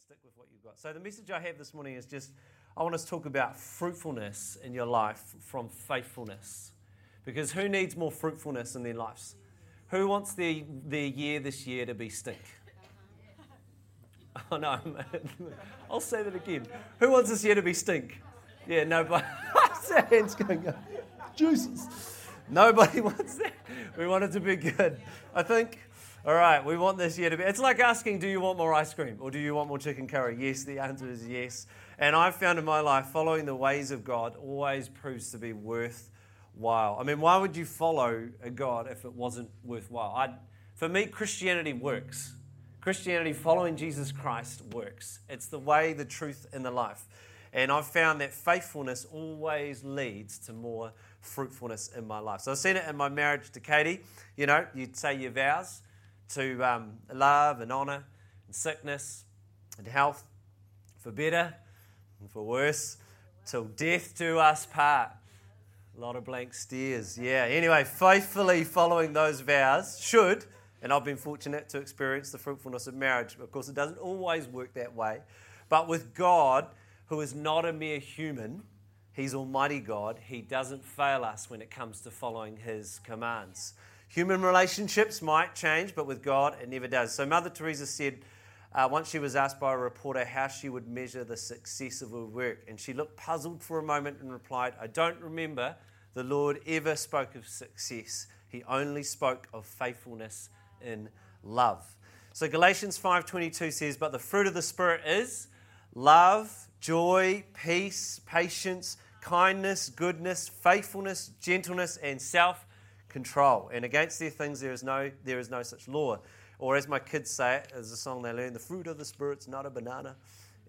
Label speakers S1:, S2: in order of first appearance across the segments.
S1: stick with what you've got. So, the message I have this morning is just I want us to talk about fruitfulness in your life from faithfulness. Because who needs more fruitfulness in their lives? Who wants their, their year this year to be stink? Oh no, I'll say that again. Who wants this year to be stink? Yeah, nobody. hands going up. Jesus. Nobody wants that. We want it to be good. I think, all right, we want this year to be. It's like asking, do you want more ice cream or do you want more chicken curry? Yes, the answer is yes. And I've found in my life, following the ways of God always proves to be worthwhile. I mean, why would you follow a God if it wasn't worthwhile? I'd, for me, Christianity works. Christianity, following Jesus Christ, works. It's the way, the truth, and the life. And I've found that faithfulness always leads to more fruitfulness in my life. So I've seen it in my marriage to Katie. You know, you'd say your vows to um, love and honour and sickness and health for better and for worse till death do us part. A lot of blank stares. Yeah. Anyway, faithfully following those vows should, and I've been fortunate to experience the fruitfulness of marriage. Of course, it doesn't always work that way. But with God, who is not a mere human, He's Almighty God. He doesn't fail us when it comes to following His commands. Human relationships might change, but with God, it never does. So, Mother Teresa said uh, once she was asked by a reporter how she would measure the success of her work, and she looked puzzled for a moment and replied, I don't remember the Lord ever spoke of success. He only spoke of faithfulness in love. So Galatians 5:22 says, "But the fruit of the spirit is love, joy, peace, patience, kindness, goodness, faithfulness, gentleness, and self control. And against these things there is no, there is no such law. Or as my kids say it, as a song they learn, the fruit of the Spirit's not a banana,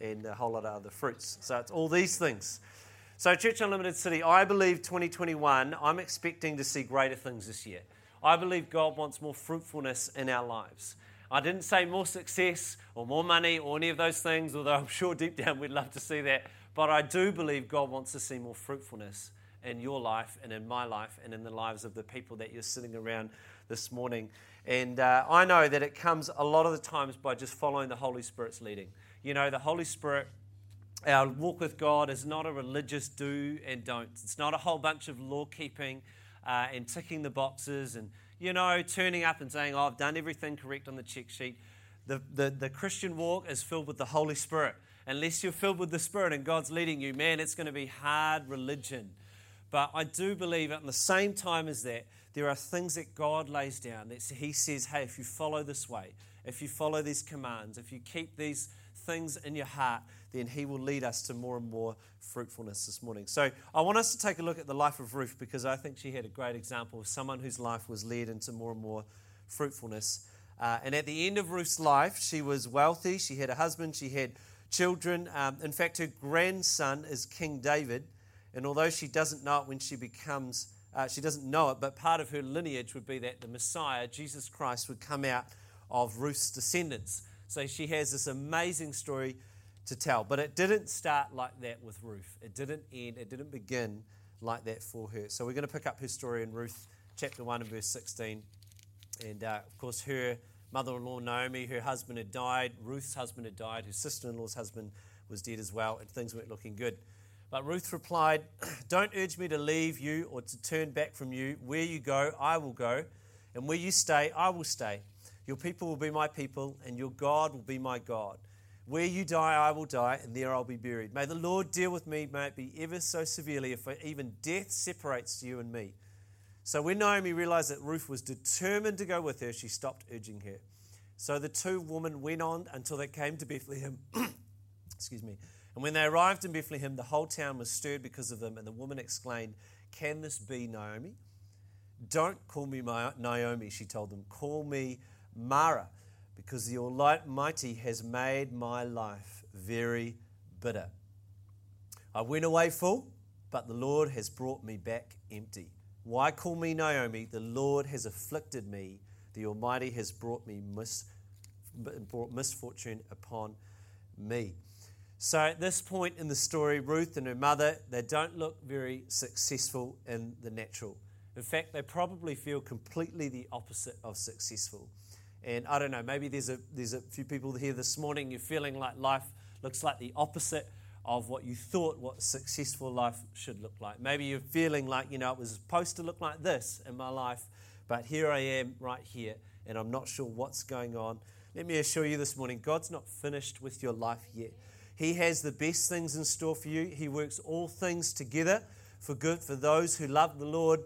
S1: and a whole lot of other fruits. So it's all these things. So, Church Unlimited City, I believe 2021, I'm expecting to see greater things this year. I believe God wants more fruitfulness in our lives. I didn't say more success or more money or any of those things, although I'm sure deep down we'd love to see that. But I do believe God wants to see more fruitfulness in your life and in my life and in the lives of the people that you're sitting around this morning. And uh, I know that it comes a lot of the times by just following the Holy Spirit's leading. You know, the Holy Spirit, our walk with God is not a religious do and don't. It's not a whole bunch of law keeping uh, and ticking the boxes and you know, turning up and saying, oh, I've done everything correct on the check sheet. The, the, the Christian walk is filled with the Holy Spirit. Unless you're filled with the Spirit and God's leading you, man, it's going to be hard religion. But I do believe at the same time as that, there are things that God lays down that He says, hey, if you follow this way, if you follow these commands, if you keep these things in your heart, then He will lead us to more and more fruitfulness this morning. So I want us to take a look at the life of Ruth because I think she had a great example of someone whose life was led into more and more fruitfulness. Uh, and at the end of Ruth's life, she was wealthy, she had a husband, she had children. Um, in fact, her grandson is King David. And although she doesn't know it when she becomes, uh, she doesn't know it, but part of her lineage would be that the Messiah, Jesus Christ, would come out of Ruth's descendants. So she has this amazing story to tell. But it didn't start like that with Ruth. It didn't end, it didn't begin like that for her. So we're going to pick up her story in Ruth chapter 1 and verse 16. And uh, of course, her mother in law, Naomi, her husband had died. Ruth's husband had died. Her sister in law's husband was dead as well, and things weren't looking good. But Ruth replied, Don't urge me to leave you or to turn back from you. Where you go, I will go. And where you stay, I will stay. Your people will be my people, and your God will be my God. Where you die, I will die, and there I'll be buried. May the Lord deal with me, may it be ever so severely, if even death separates you and me. So when Naomi realized that Ruth was determined to go with her, she stopped urging her. So the two women went on until they came to Bethlehem. Excuse me. And when they arrived in Bethlehem, the whole town was stirred because of them, and the woman exclaimed, Can this be Naomi? Don't call me Naomi, she told them. Call me Mara because the Almighty has made my life very bitter. I went away full, but the Lord has brought me back empty. Why call me Naomi? The Lord has afflicted me. The Almighty has brought me mis- brought misfortune upon me. So at this point in the story, Ruth and her mother, they don't look very successful in the natural. In fact, they probably feel completely the opposite of successful. And I don't know, maybe there's a, there's a few people here this morning, you're feeling like life looks like the opposite of what you thought what successful life should look like. Maybe you're feeling like, you know, it was supposed to look like this in my life, but here I am right here, and I'm not sure what's going on. Let me assure you this morning God's not finished with your life yet. He has the best things in store for you. He works all things together for good for those who love the Lord.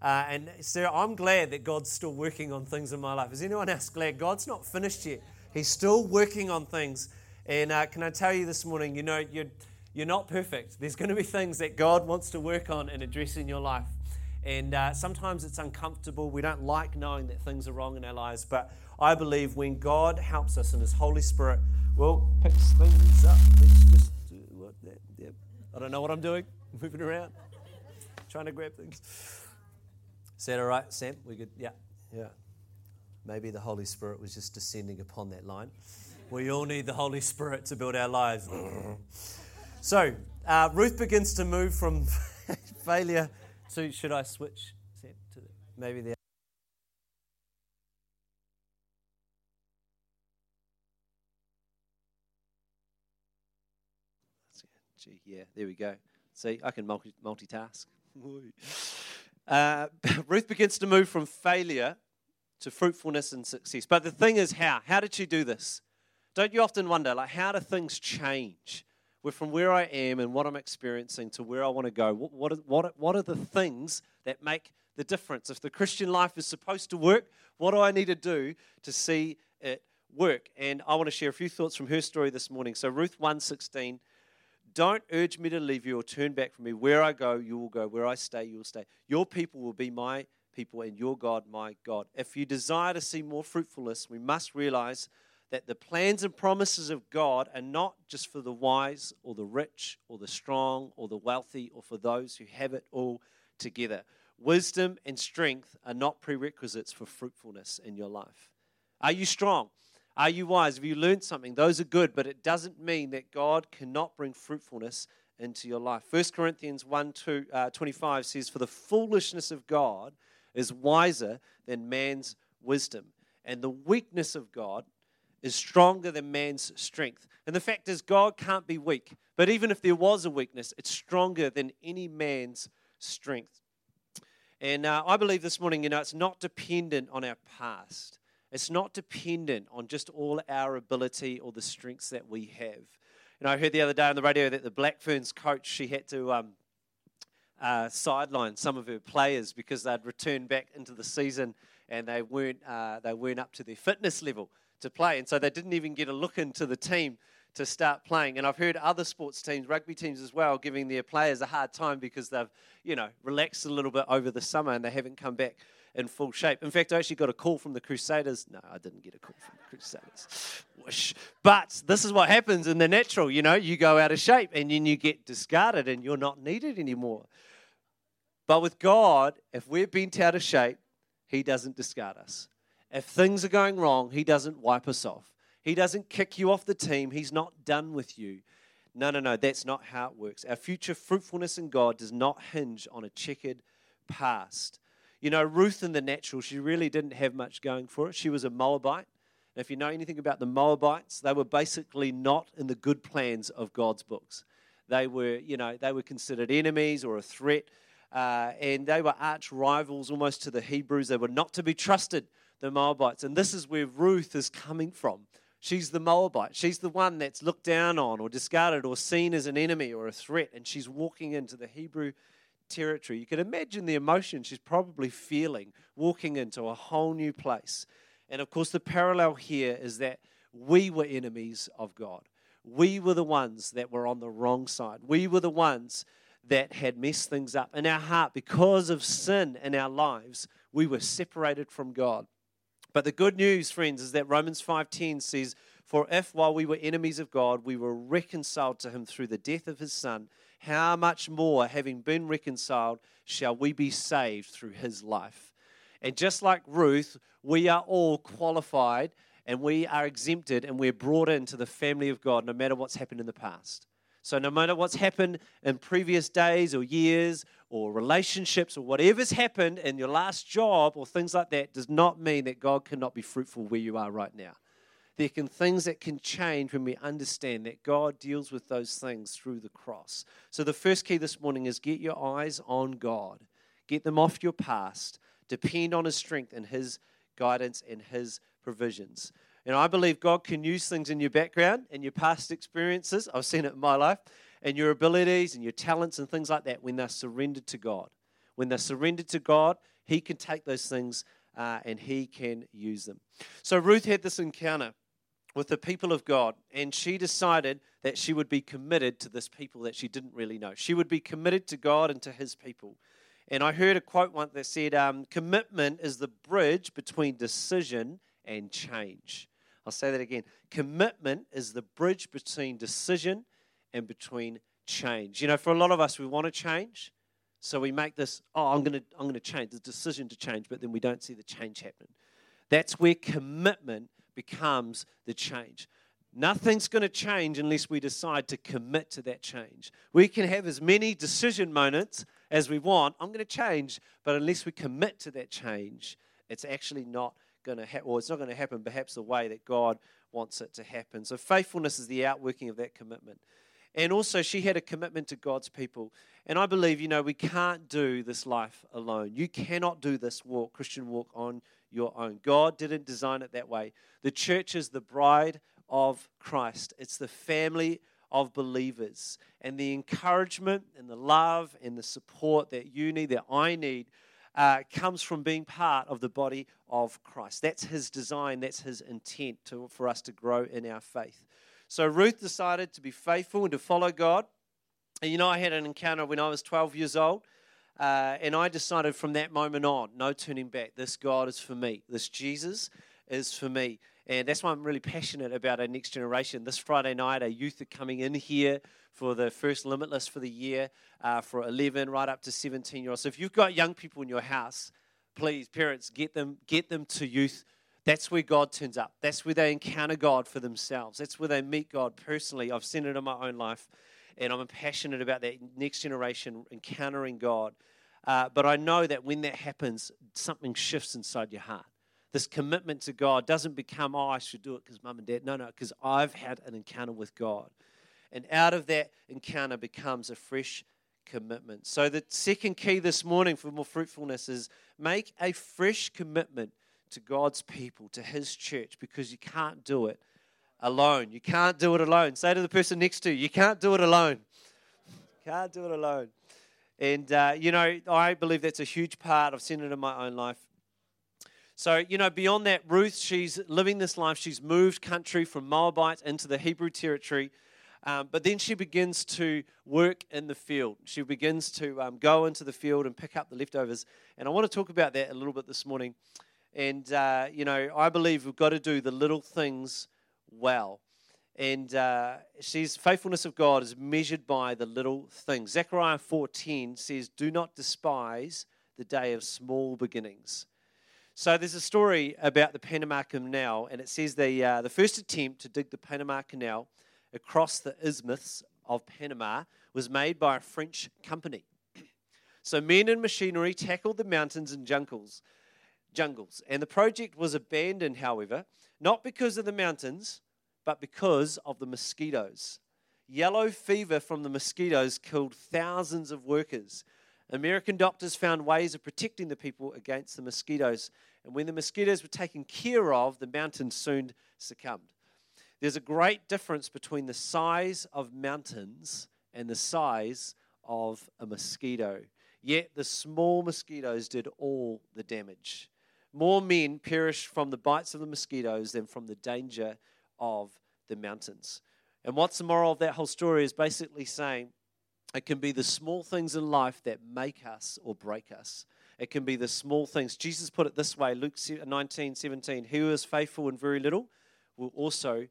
S1: Uh, and Sarah, I'm glad that God's still working on things in my life. Is anyone else glad God's not finished yet? He's still working on things. And uh, can I tell you this morning, you know, you're, you're not perfect. There's going to be things that God wants to work on and address in your life. And uh, sometimes it's uncomfortable. We don't like knowing that things are wrong in our lives. But I believe when God helps us and His Holy Spirit, well, picks things up. Let's just do what that. Yeah. I don't know what I'm doing. Moving around, trying to grab things. Is that all right, Sam? We good? Yeah, yeah. Maybe the Holy Spirit was just descending upon that line. We all need the Holy Spirit to build our lives. so, uh, Ruth begins to move from failure to, should I switch to maybe the yeah, there we go. See, I can multi- multitask. uh, Ruth begins to move from failure to fruitfulness and success. But the thing is, how? How did she do this? Don't you often wonder, like, how do things change? We're from where I am and what I'm experiencing to where I want to go. What, what, what, what are the things that make the difference? If the Christian life is supposed to work, what do I need to do to see it work? And I want to share a few thoughts from her story this morning. So Ruth 116 don't urge me to leave you or turn back from me. Where I go, you will go. Where I stay, you will stay. Your people will be my people and your God my God. If you desire to see more fruitfulness, we must realize that the plans and promises of God are not just for the wise or the rich or the strong or the wealthy or for those who have it all together. Wisdom and strength are not prerequisites for fruitfulness in your life. Are you strong? Are you wise? Have you learned something? Those are good, but it doesn't mean that God cannot bring fruitfulness into your life. 1 Corinthians 1 2, uh, 25 says, For the foolishness of God is wiser than man's wisdom, and the weakness of God is stronger than man's strength. And the fact is, God can't be weak. But even if there was a weakness, it's stronger than any man's strength. And uh, I believe this morning, you know, it's not dependent on our past. It's not dependent on just all our ability or the strengths that we have. You know, I heard the other day on the radio that the Black Ferns coach, she had to um, uh, sideline some of her players because they'd returned back into the season and they weren't, uh, they weren't up to their fitness level to play. And so they didn't even get a look into the team to start playing. And I've heard other sports teams, rugby teams as well, giving their players a hard time because they've, you know, relaxed a little bit over the summer and they haven't come back in full shape. In fact, I actually got a call from the Crusaders. No, I didn't get a call from the Crusaders. Whoosh. But this is what happens in the natural, you know, you go out of shape and then you get discarded and you're not needed anymore. But with God, if we're bent out of shape, He doesn't discard us. If things are going wrong, He doesn't wipe us off. He doesn't kick you off the team. He's not done with you. No, no, no, that's not how it works. Our future fruitfulness in God does not hinge on a checkered past. You know, Ruth in the natural, she really didn't have much going for it. She was a Moabite. And if you know anything about the Moabites, they were basically not in the good plans of God's books. They were, you know, they were considered enemies or a threat. Uh, and they were arch rivals almost to the Hebrews. They were not to be trusted the Moabites. And this is where Ruth is coming from. She's the Moabite. She's the one that's looked down on or discarded or seen as an enemy or a threat. And she's walking into the Hebrew territory. You can imagine the emotion she's probably feeling walking into a whole new place. And of course, the parallel here is that we were enemies of God. We were the ones that were on the wrong side. We were the ones that had messed things up in our heart because of sin in our lives. We were separated from God. But the good news, friends, is that Romans 5:10 says, "For if while we were enemies of God, we were reconciled to him through the death of his son, how much more having been reconciled shall we be saved through his life?" And just like Ruth, we are all qualified and we are exempted and we're brought into the family of God no matter what's happened in the past. So, no matter what's happened in previous days or years or relationships or whatever's happened in your last job or things like that, does not mean that God cannot be fruitful where you are right now. There can things that can change when we understand that God deals with those things through the cross. So, the first key this morning is get your eyes on God, get them off your past, depend on His strength and His guidance and His provisions. And I believe God can use things in your background and your past experiences. I've seen it in my life, and your abilities and your talents and things like that when they're surrendered to God. When they're surrendered to God, He can take those things uh, and He can use them. So Ruth had this encounter with the people of God, and she decided that she would be committed to this people that she didn't really know. She would be committed to God and to His people. And I heard a quote once that said, um, Commitment is the bridge between decision and change. I'll say that again. Commitment is the bridge between decision and between change. You know, for a lot of us, we want to change. So we make this, oh, I'm going to I'm going to change, the decision to change, but then we don't see the change happen. That's where commitment becomes the change. Nothing's going to change unless we decide to commit to that change. We can have as many decision moments as we want. I'm going to change, but unless we commit to that change, it's actually not going to happen, or it's not going to happen perhaps the way that God wants it to happen. So faithfulness is the outworking of that commitment. And also, she had a commitment to God's people. And I believe, you know, we can't do this life alone. You cannot do this walk, Christian walk, on your own. God didn't design it that way. The church is the bride of Christ, it's the family of believers. And the encouragement and the love and the support that you need, that I need, uh, comes from being part of the body of Christ. That's his design, that's his intent to, for us to grow in our faith. So Ruth decided to be faithful and to follow God. And you know, I had an encounter when I was 12 years old. Uh, and I decided from that moment on, no turning back. This God is for me. This Jesus is for me. And that's why I'm really passionate about our next generation. This Friday night, our youth are coming in here for the first Limitless for the year uh, for 11 right up to 17 year olds. So if you've got young people in your house, please, parents, get them, get them to youth. That's where God turns up. That's where they encounter God for themselves. That's where they meet God personally. I've seen it in my own life, and I'm passionate about that next generation encountering God. Uh, but I know that when that happens, something shifts inside your heart. This commitment to God doesn't become, oh, I should do it because mum and dad. No, no, because I've had an encounter with God. And out of that encounter becomes a fresh commitment. So, the second key this morning for more fruitfulness is make a fresh commitment to God's people, to His church, because you can't do it alone. You can't do it alone. Say to the person next to you, you can't do it alone. Can't do it alone. And, uh, you know, I believe that's a huge part. I've seen it in my own life. So, you know, beyond that, Ruth, she's living this life. She's moved country from Moabite into the Hebrew territory. Um, but then she begins to work in the field. She begins to um, go into the field and pick up the leftovers. And I want to talk about that a little bit this morning. And, uh, you know, I believe we've got to do the little things well. And uh, she's faithfulness of God is measured by the little things. Zechariah 14 says, Do not despise the day of small beginnings. So there's a story about the Panama Canal, and it says the, uh, the first attempt to dig the Panama Canal – across the isthmus of Panama was made by a French company. So men and machinery tackled the mountains and jungles, jungles, and the project was abandoned, however, not because of the mountains, but because of the mosquitoes. Yellow fever from the mosquitoes killed thousands of workers. American doctors found ways of protecting the people against the mosquitoes, and when the mosquitoes were taken care of, the mountains soon succumbed. There's a great difference between the size of mountains and the size of a mosquito. Yet the small mosquitoes did all the damage. More men perish from the bites of the mosquitoes than from the danger of the mountains. And what's the moral of that whole story is basically saying it can be the small things in life that make us or break us. It can be the small things. Jesus put it this way Luke uh, 19 17. He who is faithful in very little will also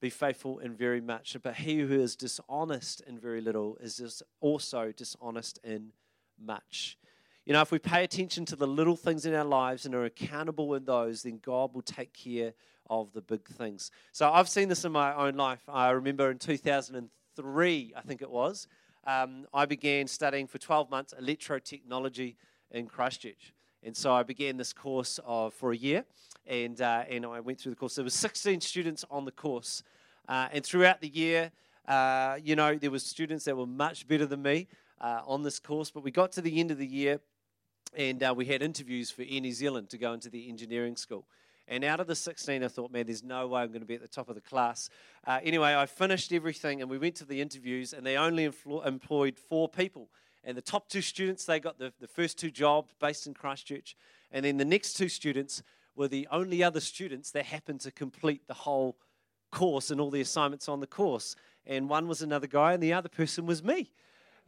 S1: be faithful in very much. But he who is dishonest in very little is also dishonest in much. You know, if we pay attention to the little things in our lives and are accountable in those, then God will take care of the big things. So I've seen this in my own life. I remember in 2003, I think it was, um, I began studying for 12 months electrotechnology in Christchurch. And so I began this course of, for a year, and, uh, and I went through the course. There were 16 students on the course. Uh, and throughout the year, uh, you know, there were students that were much better than me uh, on this course. But we got to the end of the year, and uh, we had interviews for Air New Zealand to go into the engineering school. And out of the 16, I thought, man, there's no way I'm going to be at the top of the class. Uh, anyway, I finished everything, and we went to the interviews, and they only employed four people. And the top two students, they got the, the first two jobs based in Christchurch. And then the next two students were the only other students that happened to complete the whole course and all the assignments on the course. And one was another guy, and the other person was me.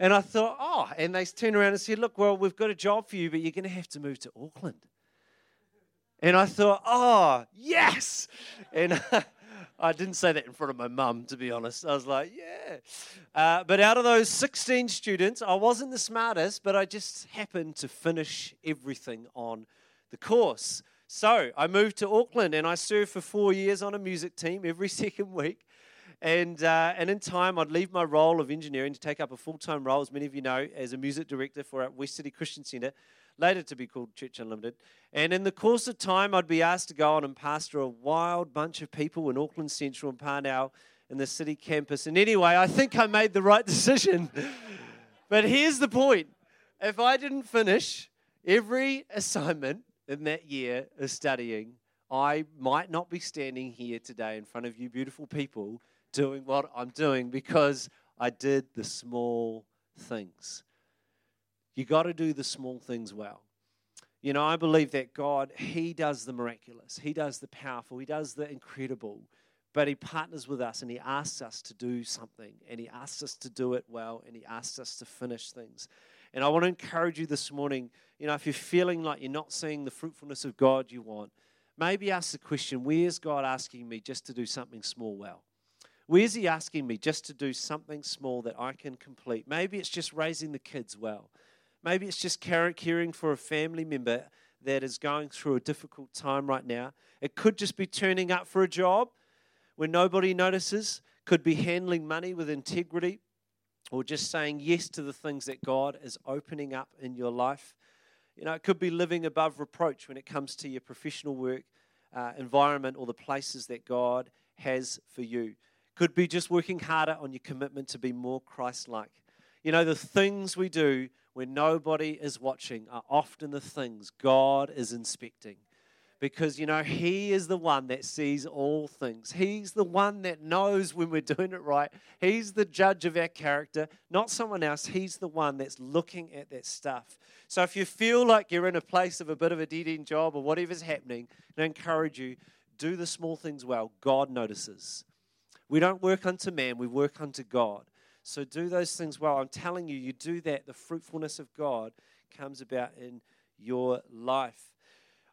S1: And I thought, oh, and they turned around and said, look, well, we've got a job for you, but you're going to have to move to Auckland. And I thought, oh, yes. And I didn't say that in front of my mum, to be honest. I was like, yeah. Uh, but out of those 16 students, I wasn't the smartest, but I just happened to finish everything on the course. So I moved to Auckland and I served for four years on a music team every second week. And, uh, and in time, I'd leave my role of engineering to take up a full time role, as many of you know, as a music director for our West City Christian Centre, later to be called Church Unlimited. And in the course of time, I'd be asked to go on and pastor a wild bunch of people in Auckland Central and Parnell in the city campus. And anyway, I think I made the right decision. but here's the point if I didn't finish every assignment in that year of studying, I might not be standing here today in front of you, beautiful people, doing what I'm doing because I did the small things. You got to do the small things well. You know, I believe that God, He does the miraculous, He does the powerful, He does the incredible, but He partners with us and He asks us to do something, and He asks us to do it well, and He asks us to finish things. And I want to encourage you this morning, you know, if you're feeling like you're not seeing the fruitfulness of God you want, maybe ask the question where's God asking me just to do something small well? Where's He asking me just to do something small that I can complete? Maybe it's just raising the kids well. Maybe it's just caring for a family member that is going through a difficult time right now. It could just be turning up for a job where nobody notices, could be handling money with integrity, or just saying yes to the things that God is opening up in your life. You know, it could be living above reproach when it comes to your professional work uh, environment or the places that God has for you. Could be just working harder on your commitment to be more Christ like. You know, the things we do when nobody is watching are often the things God is inspecting. Because, you know, He is the one that sees all things. He's the one that knows when we're doing it right. He's the judge of our character, not someone else. He's the one that's looking at that stuff. So if you feel like you're in a place of a bit of a dead end job or whatever's happening, I encourage you do the small things well. God notices. We don't work unto man, we work unto God. So do those things well. I'm telling you, you do that, the fruitfulness of God comes about in your life.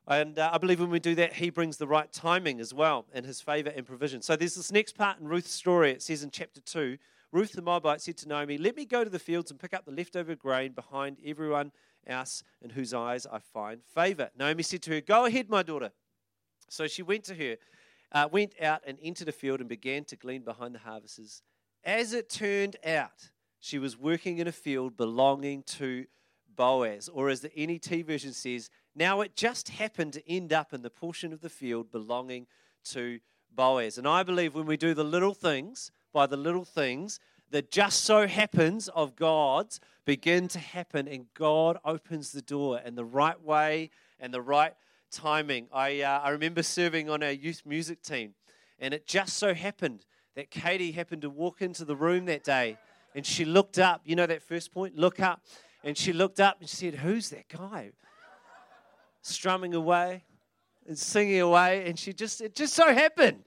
S1: And uh, I believe when we do that, He brings the right timing as well and His favor and provision. So there's this next part in Ruth's story. It says in chapter 2 Ruth the Moabite said to Naomi, Let me go to the fields and pick up the leftover grain behind everyone else in whose eyes I find favor. Naomi said to her, Go ahead, my daughter. So she went to her uh, went out and entered a field and began to glean behind the harvesters. As it turned out, she was working in a field belonging to Boaz, or as the NET version says, now it just happened to end up in the portion of the field belonging to Boaz. And I believe when we do the little things, by the little things, that just so happens of God's begin to happen, and God opens the door in the right way and the right timing. I, uh, I remember serving on our youth music team, and it just so happened that Katie happened to walk into the room that day, and she looked up. You know that first point? Look up. And she looked up and she said, Who's that guy? Strumming away and singing away. And she just, it just so happened,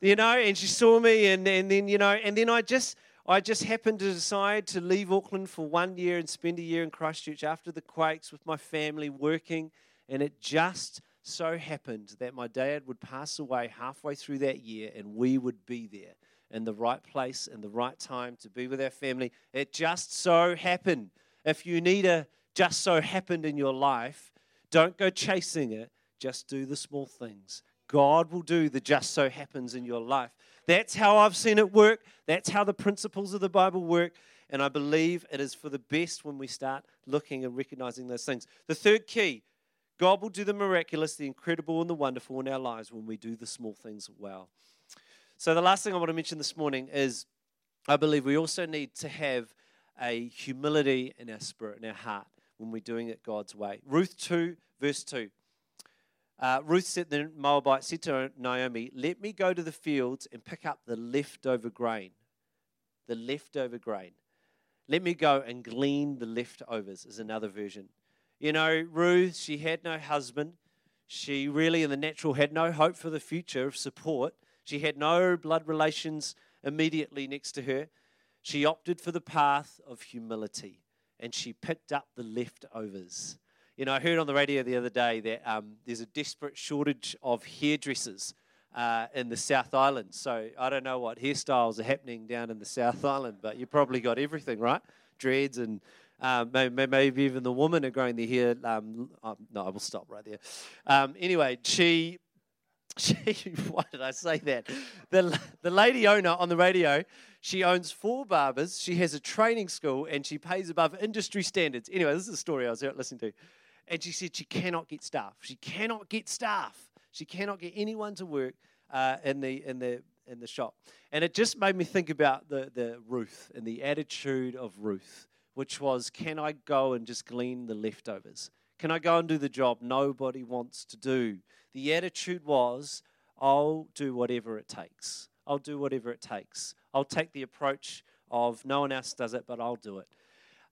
S1: you know, and she saw me, and, and then, you know, and then I just, I just happened to decide to leave Auckland for one year and spend a year in Christchurch after the quakes with my family working and it just so happened that my dad would pass away halfway through that year, and we would be there in the right place and the right time to be with our family. It just so happened. If you need a just so happened in your life, don't go chasing it, just do the small things. God will do the just so happens in your life. That's how I've seen it work. That's how the principles of the Bible work. And I believe it is for the best when we start looking and recognizing those things. The third key God will do the miraculous, the incredible, and the wonderful in our lives when we do the small things well. So, the last thing I want to mention this morning is I believe we also need to have a humility in our spirit, in our heart, when we're doing it God's way. Ruth 2, verse 2. Uh, Ruth said, the Moabite said to Naomi, Let me go to the fields and pick up the leftover grain. The leftover grain. Let me go and glean the leftovers, is another version. You know, Ruth, she had no husband. She really, in the natural, had no hope for the future of support. She had no blood relations immediately next to her. She opted for the path of humility and she picked up the leftovers. You know, I heard on the radio the other day that um, there's a desperate shortage of hairdressers uh, in the South Island. So I don't know what hairstyles are happening down in the South Island, but you probably got everything, right? Dreads and um, maybe, maybe, even the women are growing their hair. Um, oh, no, I will stop right there. Um, anyway, she she, why did I say that? The, the lady owner on the radio, she owns four barbers, she has a training school, and she pays above industry standards. Anyway, this is a story I was listening to. And she said she cannot get staff. She cannot get staff. She cannot get anyone to work uh, in, the, in, the, in the shop. And it just made me think about the, the Ruth and the attitude of Ruth, which was, can I go and just glean the leftovers? Can I go and do the job nobody wants to do? The attitude was, I'll do whatever it takes. I'll do whatever it takes. I'll take the approach of no one else does it, but I'll do it.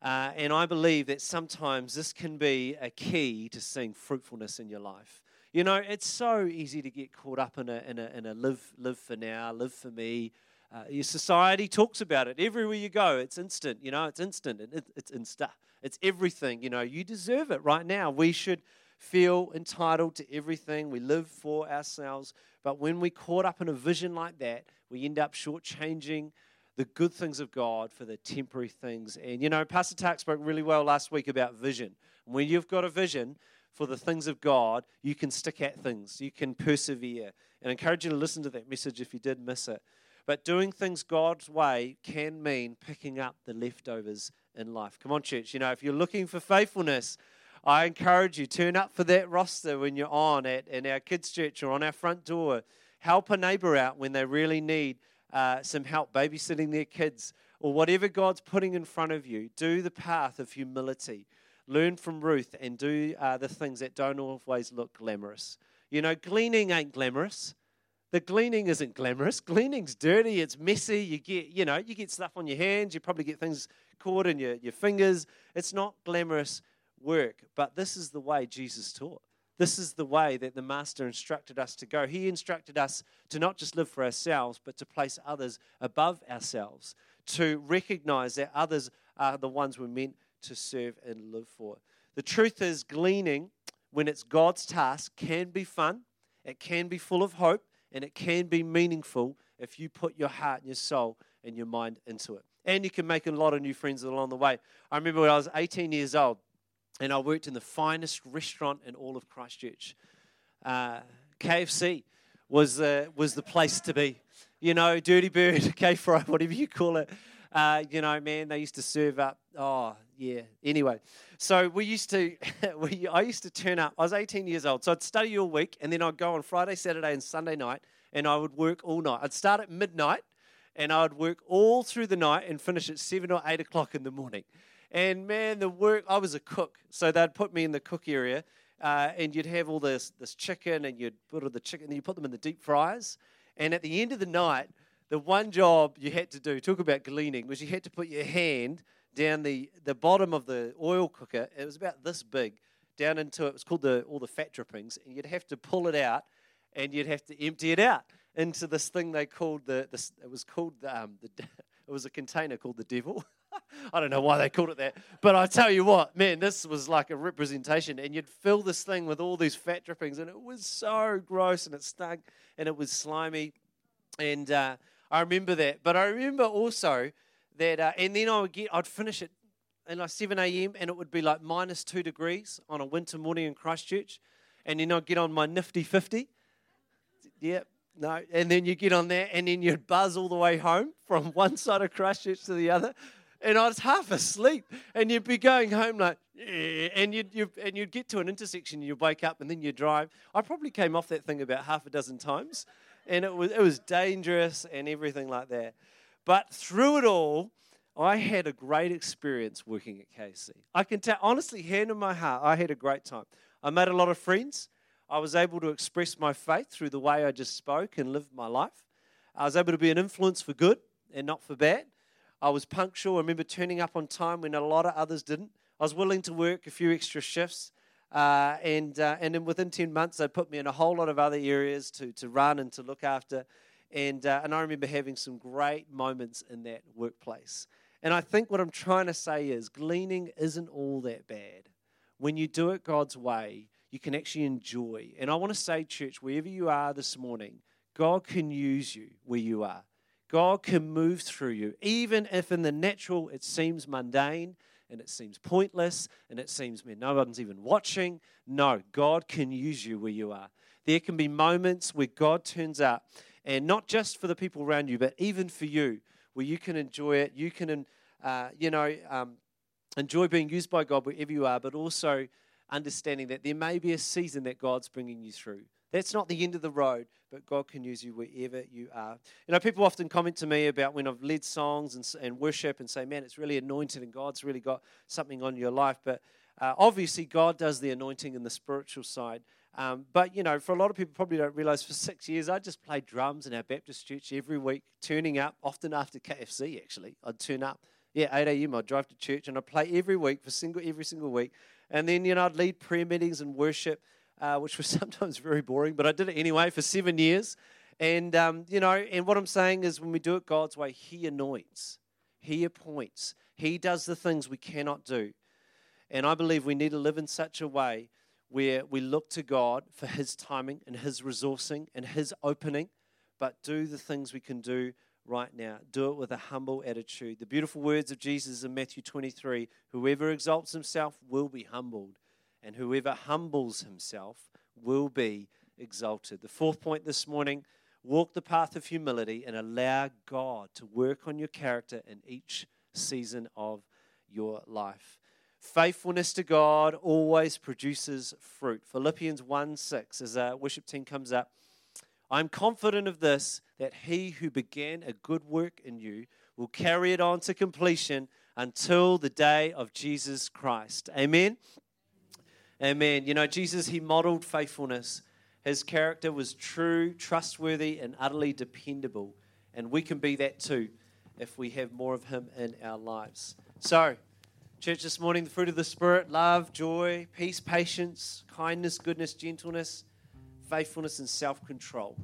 S1: Uh, and I believe that sometimes this can be a key to seeing fruitfulness in your life. You know, it's so easy to get caught up in a, in a, in a live, live for now, live for me. Uh, your society talks about it everywhere you go. It's instant, you know, it's instant. It, it's insta. It's everything, you know. You deserve it right now. We should feel entitled to everything. We live for ourselves. But when we caught up in a vision like that, we end up shortchanging the good things of God for the temporary things. And you know, Pastor Tak spoke really well last week about vision. When you've got a vision for the things of God, you can stick at things, you can persevere. And I encourage you to listen to that message if you did miss it. But doing things God's way can mean picking up the leftovers in life. Come on, church. You know, if you're looking for faithfulness, I encourage you, turn up for that roster when you're on at in our kids' church or on our front door. Help a neighbor out when they really need uh, some help babysitting their kids or whatever God's putting in front of you. Do the path of humility. Learn from Ruth and do uh, the things that don't always look glamorous. You know, gleaning ain't glamorous. The gleaning isn't glamorous. Gleaning's dirty. It's messy. You get, you know, you get stuff on your hands. You probably get things caught in your, your fingers. It's not glamorous work. But this is the way Jesus taught. This is the way that the Master instructed us to go. He instructed us to not just live for ourselves, but to place others above ourselves, to recognize that others are the ones we're meant to serve and live for. The truth is, gleaning, when it's God's task, can be fun, it can be full of hope, and it can be meaningful if you put your heart and your soul and your mind into it. And you can make a lot of new friends along the way. I remember when I was 18 years old, and I worked in the finest restaurant in all of Christchurch. Uh, KFC was the, was the place to be. You know, Dirty Bird, K-Fry, whatever you call it. Uh, you know, man, they used to serve up. Oh, yeah. Anyway, so we used to, we, I used to turn up. I was 18 years old, so I'd study all week, and then I'd go on Friday, Saturday, and Sunday night, and I would work all night. I'd start at midnight, and I would work all through the night and finish at seven or eight o'clock in the morning. And man, the work, I was a cook. So they'd put me in the cook area uh, and you'd have all this, this chicken and you'd put all the chicken and you put them in the deep fryers. And at the end of the night, the one job you had to do, talk about gleaning, was you had to put your hand down the, the bottom of the oil cooker. It was about this big, down into it was called the all the fat drippings, and you'd have to pull it out, and you'd have to empty it out into this thing they called the, this, it was called the, um, the it was a container called the devil. I don't know why they called it that. But I tell you what, man, this was like a representation. And you'd fill this thing with all these fat drippings, and it was so gross and it stunk and it was slimy. And uh, I remember that. But I remember also that, uh, and then I would get, I'd finish it at like 7 a.m. and it would be like minus two degrees on a winter morning in Christchurch. And then I'd get on my nifty 50. Yep, no. And then you get on there, and then you'd buzz all the way home from one side of Christchurch to the other. And I was half asleep, and you'd be going home like, yeah, and you'd, you'd and you'd get to an intersection, and you'd wake up, and then you drive. I probably came off that thing about half a dozen times, and it was it was dangerous and everything like that. But through it all, I had a great experience working at KFC. I can tell, honestly, hand in my heart, I had a great time. I made a lot of friends. I was able to express my faith through the way I just spoke and lived my life. I was able to be an influence for good and not for bad. I was punctual. I remember turning up on time when a lot of others didn't. I was willing to work a few extra shifts. Uh, and, uh, and then within 10 months, they put me in a whole lot of other areas to, to run and to look after. And, uh, and I remember having some great moments in that workplace. And I think what I'm trying to say is gleaning isn't all that bad. When you do it God's way, you can actually enjoy. And I want to say, church, wherever you are this morning, God can use you where you are. God can move through you, even if in the natural it seems mundane and it seems pointless and it seems man, no one's even watching. No, God can use you where you are. There can be moments where God turns up, and not just for the people around you, but even for you, where you can enjoy it. You can, uh, you know, um, enjoy being used by God wherever you are, but also understanding that there may be a season that God's bringing you through. That's not the end of the road, but God can use you wherever you are. You know, people often comment to me about when I've led songs and, and worship and say, man, it's really anointed and God's really got something on your life. But uh, obviously, God does the anointing in the spiritual side. Um, but, you know, for a lot of people, probably don't realize for six years, I just played drums in our Baptist church every week, turning up, often after KFC, actually. I'd turn up, yeah, 8 a.m., I'd drive to church and I'd play every week for single, every single week. And then, you know, I'd lead prayer meetings and worship, uh, which was sometimes very boring, but I did it anyway for seven years. And, um, you know, and what I'm saying is when we do it God's way, He anoints, He appoints, He does the things we cannot do. And I believe we need to live in such a way where we look to God for His timing and His resourcing and His opening, but do the things we can do right now. Do it with a humble attitude. The beautiful words of Jesus in Matthew 23 Whoever exalts himself will be humbled, and whoever humbles himself will be exalted. The fourth point this morning walk the path of humility and allow God to work on your character in each season of your life. Faithfulness to God always produces fruit. Philippians 1 6, as our worship team comes up, I'm confident of this that he who began a good work in you will carry it on to completion until the day of Jesus Christ. Amen. Amen. You know, Jesus, he modeled faithfulness. His character was true, trustworthy, and utterly dependable. And we can be that too if we have more of him in our lives. So, church, this morning, the fruit of the Spirit love, joy, peace, patience, kindness, goodness, gentleness, faithfulness, and self control.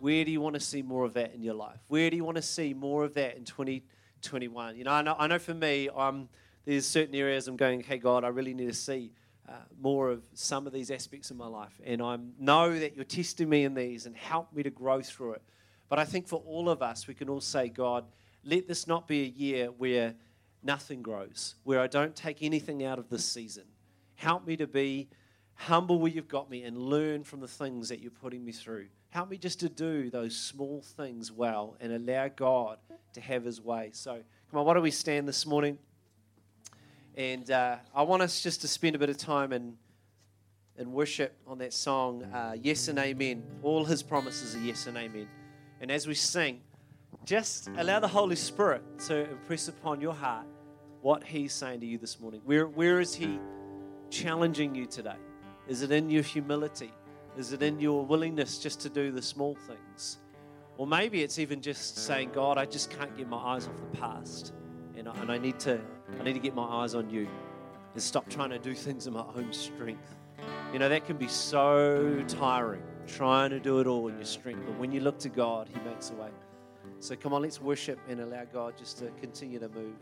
S1: Where do you want to see more of that in your life? Where do you want to see more of that in 2021? You know, I know, I know for me, um, there's certain areas I'm going, hey, God, I really need to see uh, more of some of these aspects of my life. And I know that you're testing me in these and help me to grow through it. But I think for all of us, we can all say, God, let this not be a year where nothing grows, where I don't take anything out of this season. Help me to be humble where you've got me and learn from the things that you're putting me through. Help me just to do those small things well and allow God to have his way. So, come on, why don't we stand this morning? And uh, I want us just to spend a bit of time in, in worship on that song, uh, Yes and Amen. All his promises are yes and amen. And as we sing, just allow the Holy Spirit to impress upon your heart what he's saying to you this morning. Where, where is he challenging you today? Is it in your humility? Is it in your willingness just to do the small things? Or maybe it's even just saying, God, I just can't get my eyes off the past. And I, and I, need, to, I need to get my eyes on you and stop trying to do things in my own strength. You know, that can be so tiring, trying to do it all in your strength. But when you look to God, He makes a way. So come on, let's worship and allow God just to continue to move.